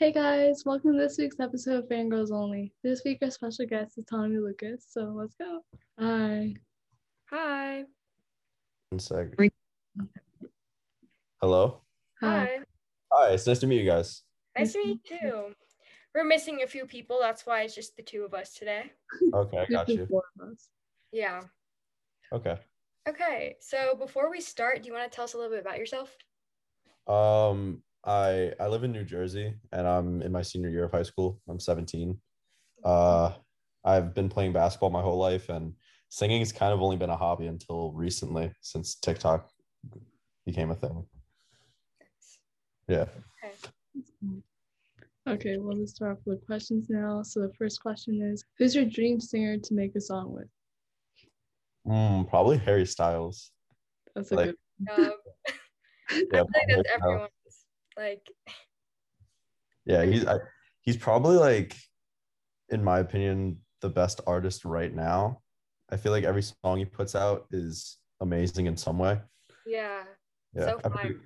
Hey guys, welcome to this week's episode of Fangirls Only. This week our special guest is Tommy Lucas, so let's go. Hi. Hi. One sec. Hello. Hi. Hi. It's nice to meet you guys. Nice to meet you too. We're missing a few people. That's why it's just the two of us today. Okay, I got you. four of us. Yeah. Okay. Okay. So before we start, do you want to tell us a little bit about yourself? Um, I I live in New Jersey and I'm in my senior year of high school. I'm 17. Uh, I've been playing basketball my whole life, and singing has kind of only been a hobby until recently, since TikTok became a thing. Yeah. Okay. Okay, well let's start off with questions now. So the first question is who's your dream singer to make a song with? Mm, probably Harry Styles. That's a Like- good Um, Yeah, I feel like that's so. everyone's. Like, Yeah, he's I, he's probably like, in my opinion, the best artist right now. I feel like every song he puts out is amazing in some way. yeah, Yeah, So I, feel,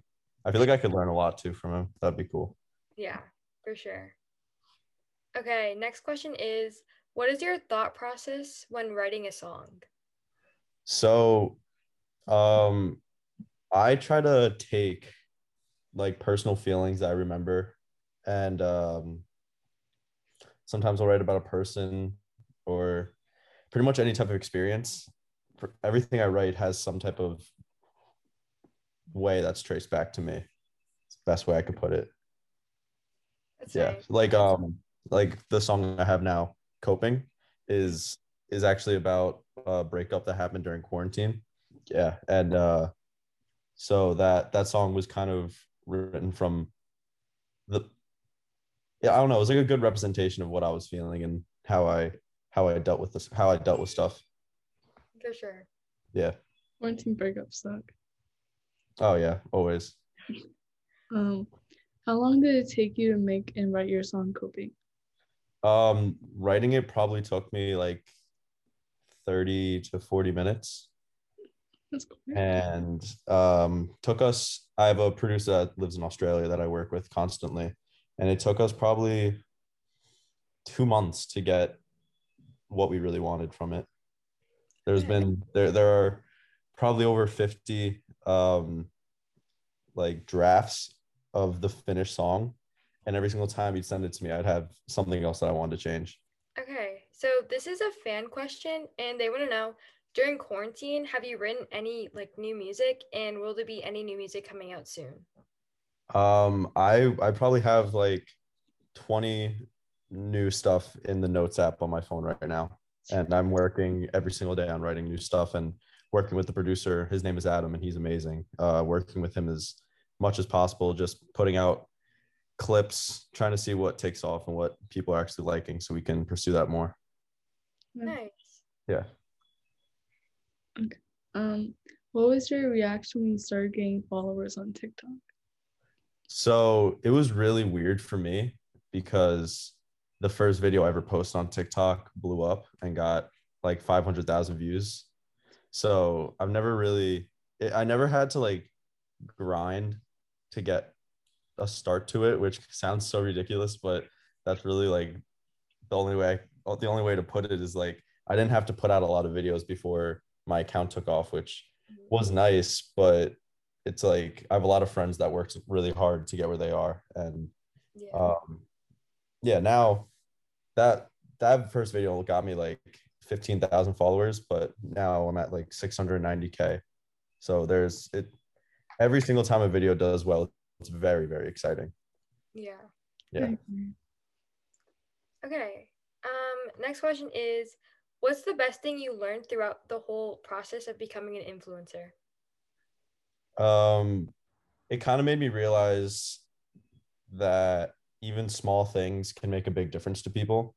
I feel like I could learn a lot too from him. That'd be cool. yeah, for sure. Okay. Next question is What is your thought process when writing a song? So, um, I try to take like personal feelings I remember, and um, sometimes I'll write about a person or pretty much any type of experience. For everything I write has some type of way that's traced back to me. It's the best way I could put it. That's Yeah, nice. like um, like the song I have now, "Coping," is is actually about a breakup that happened during quarantine. Yeah, and uh, so that that song was kind of written from the yeah I don't know it was like a good representation of what I was feeling and how I how I dealt with this how I dealt with stuff. For sure. Yeah. quarantine breakup suck. Oh yeah, always. Um how long did it take you to make and write your song coping? Um, writing it probably took me like thirty to forty minutes. And um, took us i have a producer that lives in australia that i work with constantly. And it took us probably two months to get what we really wanted from it. There's been there there are probably over 50 um like drafts of the finished song. And every single time you'd send it to me i'd have something else that i wanted to change. Okay, so this is a fan question, and they want to know during quarantine, have you written any like new music, and will there be any new music coming out soon? Um, I I probably have like 20 new stuff in the notes app on my phone right now. And I'm working every single day on writing new stuff and working with the producer. His name is Adam and he's amazing. Uh, working with him as much as possible, just putting out clips, trying to see what takes off and what people are actually liking so we can pursue that more. Nice. Yeah. Um what was your reaction when you started getting followers on TikTok? So it was really weird for me because the first video I ever posted on TikTok blew up and got like 500,000 views. So I've never really, I never had to like grind to get a start to it, which sounds so ridiculous, but that's really like the only way, I, the only way to put it is like I didn't have to put out a lot of videos before my account took off, which was nice, but it's like I have a lot of friends that worked really hard to get where they are, and Yeah. um, yeah, now that that first video got me like fifteen thousand followers, but now I'm at like six hundred ninety k. So there's it. Every single time a video does well, it's very very exciting. yeah. Yeah. Okay. Um. Next question is, what's the best thing you learned throughout the whole process of becoming an influencer? um it kind of made me realize that even small things can make a big difference to people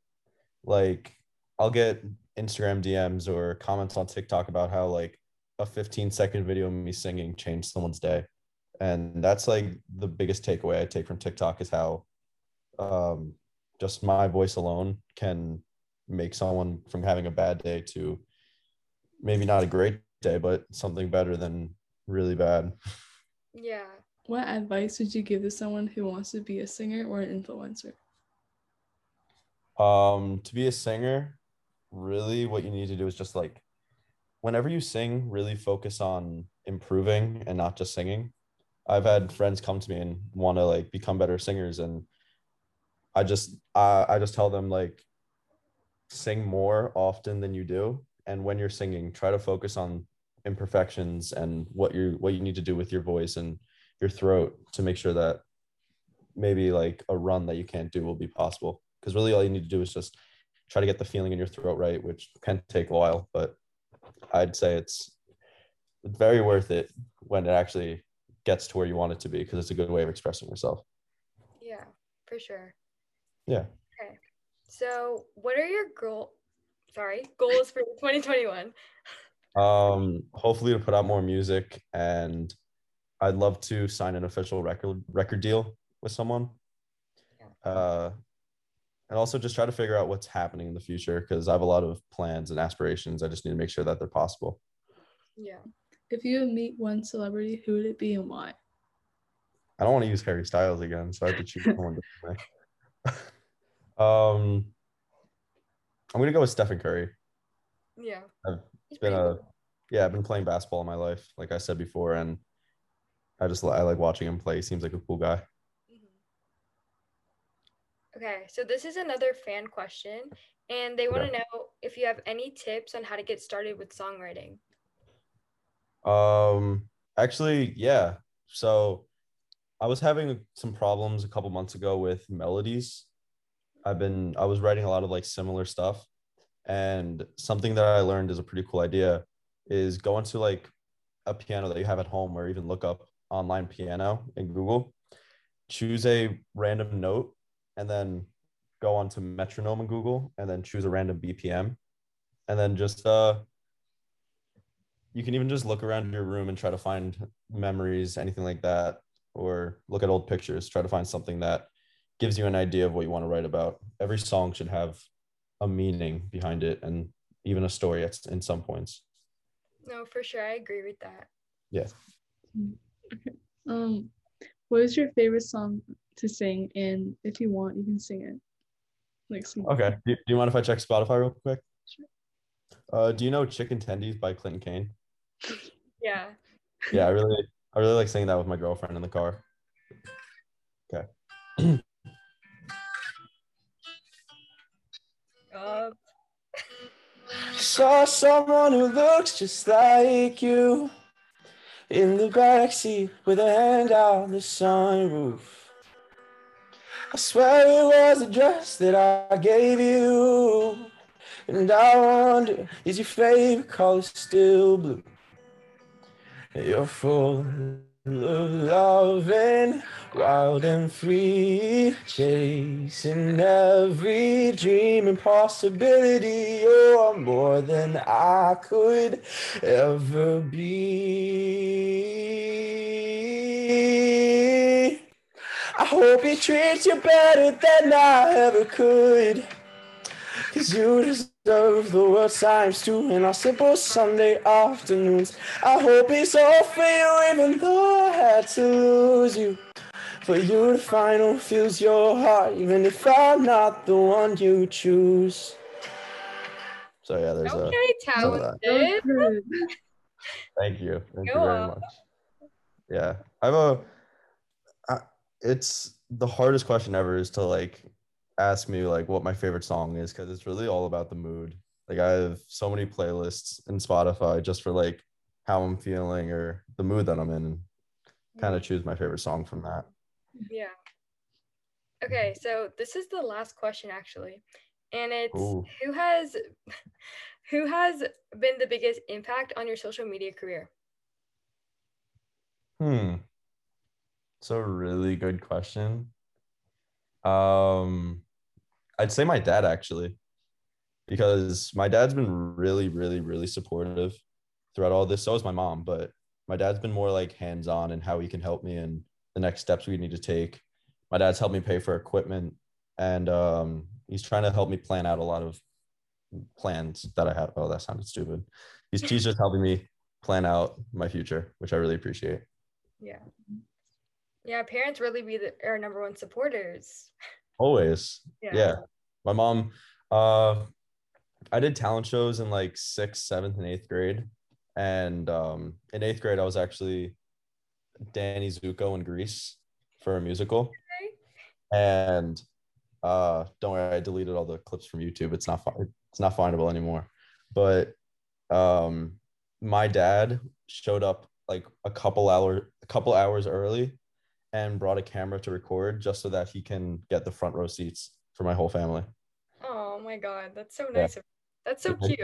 like i'll get instagram dms or comments on tiktok about how like a 15 second video of me singing changed someone's day and that's like the biggest takeaway i take from tiktok is how um just my voice alone can make someone from having a bad day to maybe not a great day but something better than really bad. Yeah. what advice would you give to someone who wants to be a singer or an influencer? Um, to be a singer, really what you need to do is just like whenever you sing, really focus on improving and not just singing. I've had friends come to me and want to like become better singers and I just I, I just tell them like sing more often than you do and when you're singing try to focus on imperfections and what you what you need to do with your voice and your throat to make sure that maybe like a run that you can't do will be possible because really all you need to do is just try to get the feeling in your throat right which can take a while but i'd say it's very worth it when it actually gets to where you want it to be because it's a good way of expressing yourself Yeah, for sure. yeah. So, what are your goal? Sorry, goals for 2021? um hopefully to put out more music and i'd love to sign an official record record deal with someone uh and also just try to figure out what's happening in the future because i have a lot of plans and aspirations i just need to make sure that they're possible Yeah. If you would meet one celebrity, who would it be and why? i don't want to use harry styles again so i have to choose someone different um i'm gonna go with stephen curry Yeah. I've- He's it's been a cool. yeah i've been playing basketball in my life like i said before and i just i like watching him play he seems like a cool guy Mhm. Okay, so this is another fan question, and they want to Okay. know if you have any tips on how to get started with songwriting. Um, actually, yeah. So I was having some problems a couple months ago with melodies. I've been I was writing a lot of like similar stuff, and something that I learned is a pretty cool idea is go into like a piano that you have at home or even look up online piano in Google, choose a random note, and then go onto metronome in Google and then choose a random BPM, and then just uh you can even just look around your room and try to find memories, anything like that, or look at old pictures, try to find something that gives you an idea of what you want to write about. Every song should have a meaning behind it and even a story at, in some points. No, for sure, I agree with that. Yeah. Um, what is your favorite song to sing? And if you want, you can sing it. Like sing. Okay. Do, do you mind if I check Spotify real quick? Sure. Uh, do you know Chicken Tendies by Clinton Kane? Yeah. Yeah, I really, I really like singing that with my girlfriend in the car. Okay. Saw someone who looks just like you in the backseat with a hand out the sunroof. I swear it was a dress that I gave you. And I wonder, is your favorite color still blue? You're full and wild and free, chasing every dream and possibility. You're more than I could ever be. I hope he treats you better than I ever could. Cause you deserve the world times two in our simple Sunday afternoons. I hope it's all for you, even though I had to lose you. For you to find who fills your heart, even if I'm not the one you choose. So yeah, there's a. okay, some that. That talented. Thank you. Thank Go you very on. much. Yeah, I have a. I, it's the hardest question ever is to like ask me like what my favorite song is because it's really all about the mood. Like I have so many playlists in Spotify just for like how I'm feeling or the mood that I'm in, and kind of choose my favorite song from that. Yeah. Okay, so this is the last question actually. And it's Ooh. who has who has been the biggest impact on your social media career? Hmm. It's a really good question. Um, I'd say my dad actually, because my dad's been really, really, really supportive throughout all this. So is my mom, but my dad's been more like hands-on and how he can help me and the next steps we need to take. My dad's helped me pay for equipment and um, he's trying to help me plan out a lot of plans that I have. Oh, that sounded stupid. He's, he's just helping me plan out my future, which I really appreciate. Yeah. Yeah, parents really be the, our number one supporters. Always. Yeah. Yeah. My mom, uh, I did talent shows in like sixth, seventh, and eighth grade. And um, in eighth grade, I was actually Danny Zuko in Grease for a musical. And uh, don't worry, I deleted all the clips from YouTube. It's not it's not findable anymore. But um, my dad showed up like a couple hour a couple hours early and brought a camera to record just so that he can get the front row seats for my whole family. Oh my god, that's so nice. of That's so cute.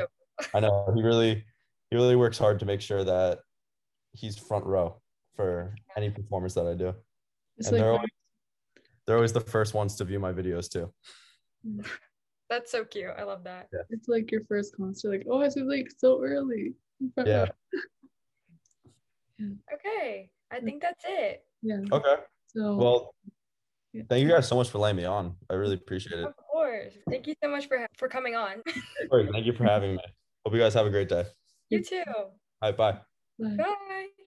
I know he really he really works hard to make sure that he's front row for any performance that I do. It's and like they're always, they're always the first ones to view my videos too. That's so cute. I love that. it's like your first concert. Like, oh, it's like so early. Yeah. Okay, I think that's it. Yeah. Okay. So Well, yeah. thank you guys so much for letting me on. I really appreciate it. Of course. Thank you so much for for coming on. Thank you for having me. Hope you guys have a great day. you too. All right, bye. bye. Bye.